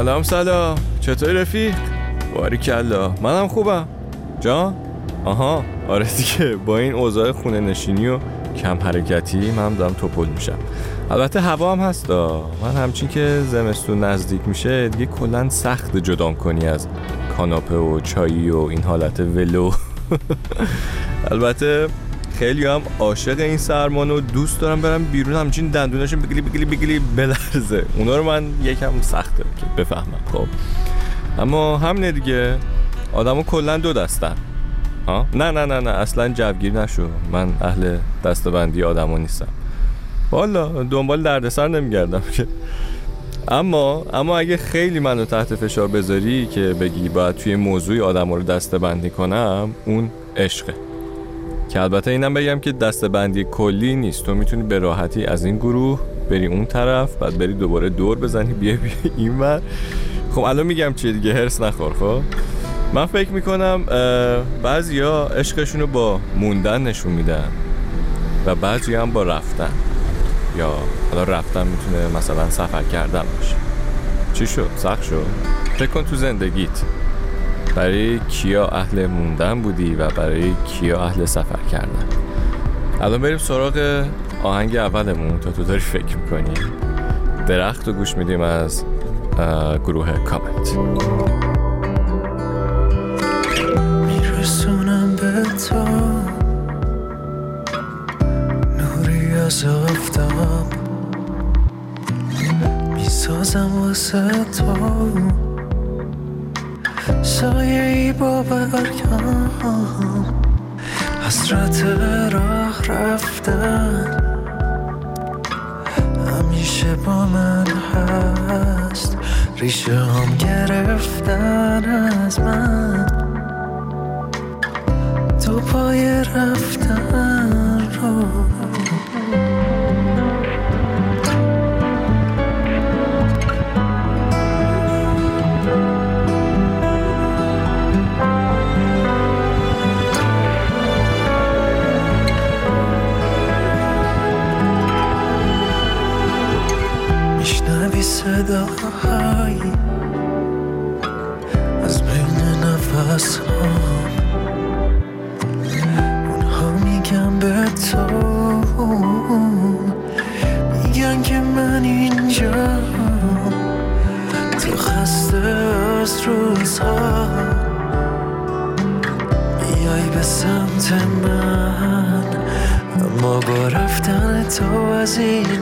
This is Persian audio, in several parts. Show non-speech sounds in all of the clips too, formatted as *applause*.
سلام سلام. چطوری رفیق؟ باری کلا. منم خوبم. جان؟ آها. آره دیگه با این اوضاع خونه نشینی و کم حرکتی من دارم توپل میشم. البته هوا هم هست من همچین که زمستون نزدیک میشه دیگه کلا سخت جدام کنی از کاناپه و چایی و این حالت ولو. *laughs* البته خیلی هم عاشق این سرمان و دوست دارم برم بیرون همچین دندوناشون بگلی بگلی بگلی بلرزه. اونا رو من یکم که بفهمم خب. اما همینه دیگه. آدمو کلا دو دستن. ها؟ نه نه نه نه اصلا جوگیر نشو. من اهل دستبندی آدما نیستم. والا دنبال دردسر نمیگردم که. اما اما اگه خیلی منو تحت فشار بذاری که بگی باید توی موضوعی آدم رو دسته بندی کنم اون عشقه. که البته اینم بگم که دسته بندی کلی نیست. تو می‌تونی به راحتی از این گروه بری اون طرف بعد بری دوباره دور بزنی بیا بیا این ور. خب الان میگم چیه دیگه هرس نخور خب؟ من فکر می‌کنم بعضیا عشقشون رو با موندن نشون میدن و بعضی هم با رفتن. یا حالا رفتن می‌تونه مثلا سفر کردن باشه. چی شد؟ سخت شد؟ فکر کن تو زندگیت. برای کیا اهل موندن بودی و برای کیا اهل سفر کردن؟ الان بریم سراغ آهنگ اولمون تا تو داری فکر می‌کنی؟ درخت رو گوش میدیم از گروه کامنت. میرسونم به تو. نوری از آفتاب. می‌سازم واسه تو. سایه ای با برگم حسرت راه رفتن. همیشه با من هست؟ ریشه هم گرفتن از من. تو پای رفتن رو تو از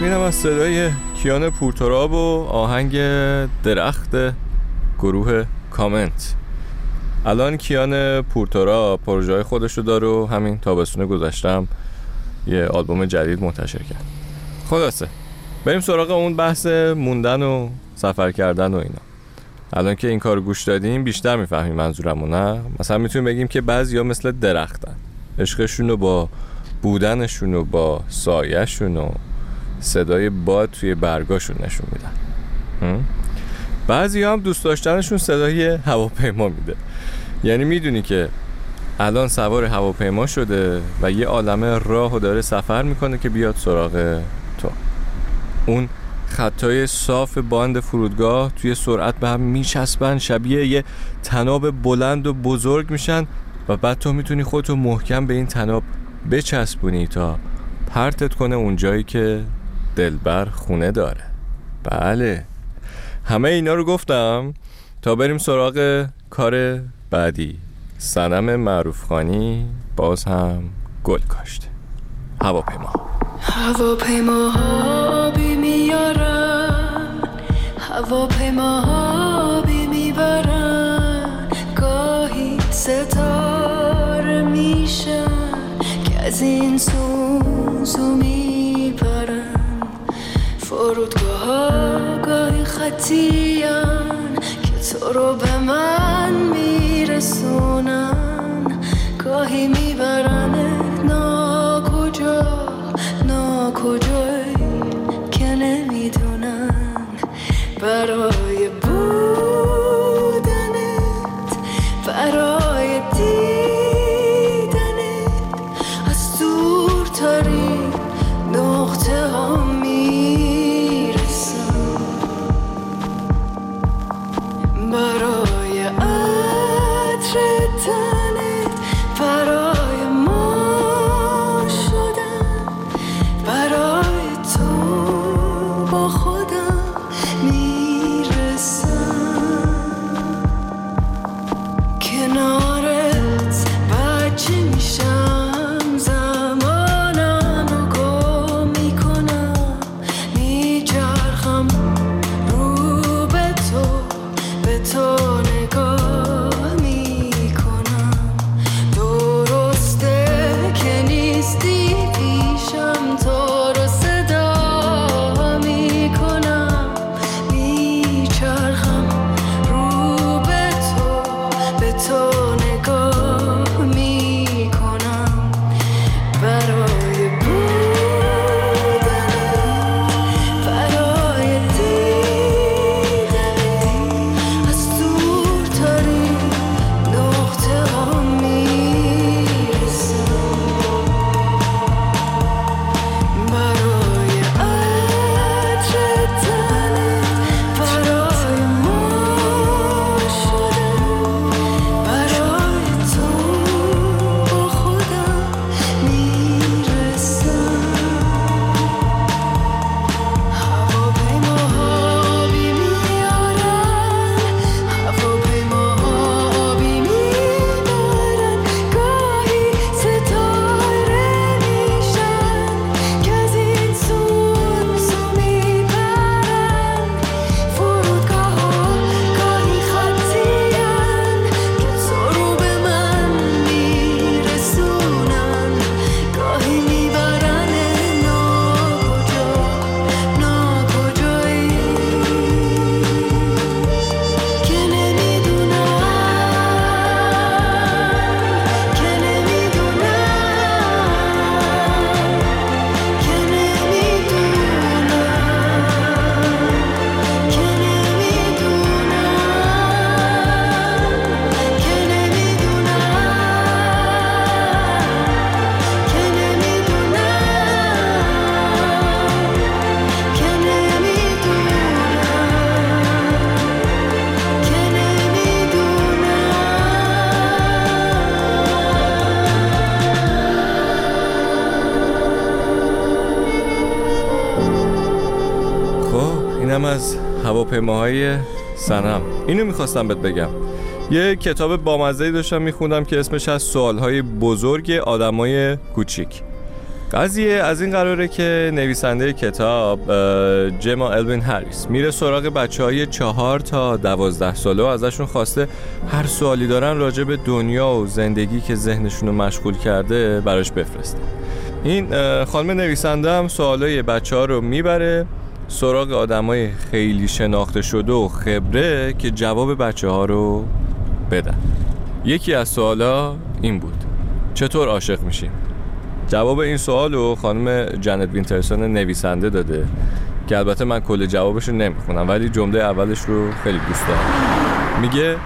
اینم از صدای کیان پورتراب و آهنگ درخت گروه کامنت. الان کیان پورتراب پروژه خودش رو داره و همین تابستون گذشتم یه آلبوم جدید منتشر کرد. خلاصه. بریم سراغ اون بحث موندن و سفر کردن و اینا. الان که این کار گوش دادیم بیشتر می‌فهمیم منظورمو نه؟ مثلا می‌تونیم بگیم که بعضی ها مثل درختن. عشقشون رو با بودنشون و با سایهشون و صدای باد توی برگاشون نشون میدن. بعضی هم دوست داشتنشون صدای هواپیما میده. یعنی می‌دونی که الان سوار هواپیما شده و یه عالمه راه و داره سفر می‌کنه که بیاد سراغ تو. اون خطای صاف باند فرودگاه توی سرعت به هم میچسبن شبیه یه تناب بلند و بزرگ میشن و بعد تو می‌تونی خودتو محکم به این تناب بچسبونی تا پرتت کنه اون جایی که دلبر خونه داره. بله. همه اینا رو گفتم تا بریم سراغ کار بعدی. سنم معروف خانی باز هم گل کاشته هواپیما. هواپیما ها بی میارن هواپیما ها بی می‌برن. گاهی ستاره میشن که از این سوزو فرودگاه ها گاهی خطیان که تو رو به من میرسونن. گاهی می‌برن ناکجا ناکجایی اینم از هواپیماهای سنم اینو می‌خواستم بهت بگم. یه کتاب بامزه‌ای داشتم میخوندم که اسمش از سوالهای بزرگ آدمای کوچیک. قضیه از این قراره که نویسنده کتاب جما الوین هریس میره سراغ بچه های چهار تا دوازده ساله و ازشون خواسته هر سوالی دارن راجع به دنیا و زندگی که ذهنشون رو مشغول کرده براش بفرسته. این خانم نویسنده هم سوالای بچه ها رو می‌بره. سراغ آدمای خیلی شناخته شده و خبره که جواب بچه ها رو بدن. یکی از سوالا این بود. چطور عاشق میشیم؟ جواب این سوال رو خانم جنت وینترسون نویسنده داده که البته من کل جوابش رو نمی‌خونم ولی جمله اولش رو خیلی دوست دارم. میگه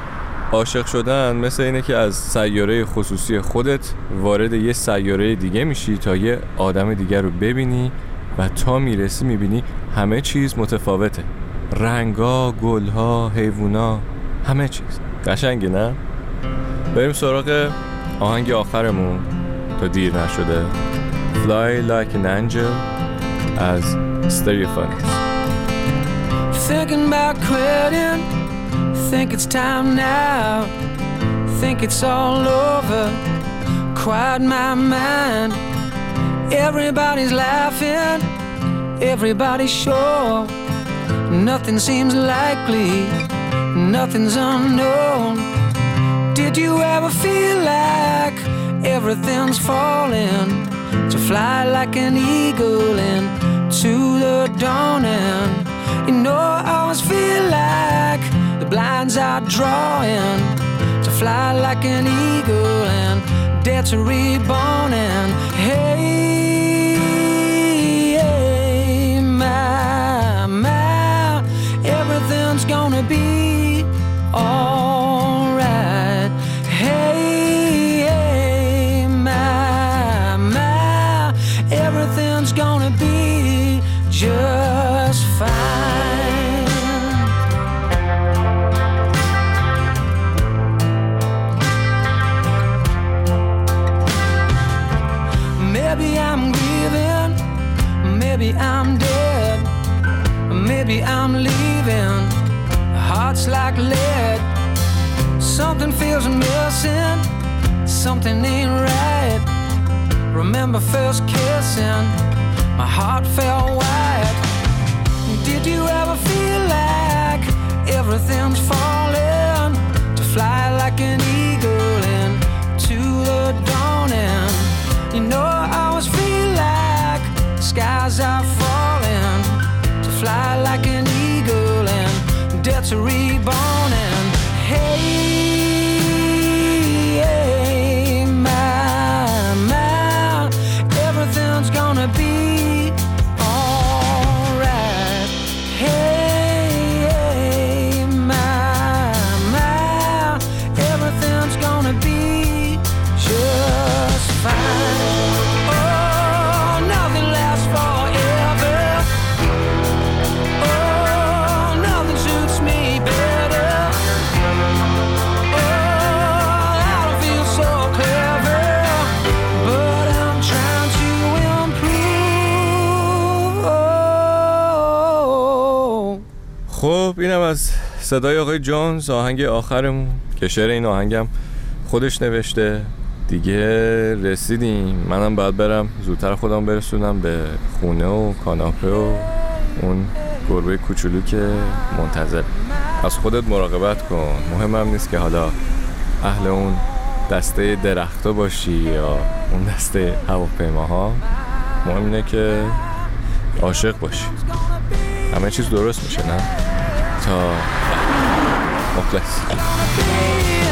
عاشق شدن مثل اینه که از سیاره خصوصی خودت وارد یه سیاره دیگه میشی تا یه آدم دیگه رو ببینی و تا می‌رسی می‌بینی همه چیز متفاوته رنگا، گلها، حیوونا همه چیز قشنگه نه؟ بریم سراغ آهنگ آخرمون تا دیر نشده Fly Like an Angel از Stereophonics Thinking about quitting, think it's time now. Think it's all over, quiet my mind. Everybody's laughing, everybody's sure. Nothing seems likely, nothing's unknown. Did you ever feel like everything's falling? To fly like an eagle into the dawning. You know, I always feel like the blinds are drawing. To fly like an eagle and dare to reborn. And hey, hey, be all something feels missing, something ain't right. Remember first kissing, my heart felt wide. Did you ever feel like everything's falling? To fly like an eagle into the dawning. You know, I always feel like skies are falling. To fly like an eagle and to reborn. از صدای آقای جونز آهنگ آخرمون که شعر این آهنگم خودش نوشته. دیگه رسیدیم. منم باید برم زودتر خودم برسونم به خونه و کاناپه و اون گربه کوچولو که منتظر. از خودت مراقبت کن. مهمم نیست که حالا اهل اون دسته درختا باشی یا اون دسته هواپیماها. مهم اینه که عاشق باشی. همه چیز درست میشه نه؟ 저 먹고 했습니다.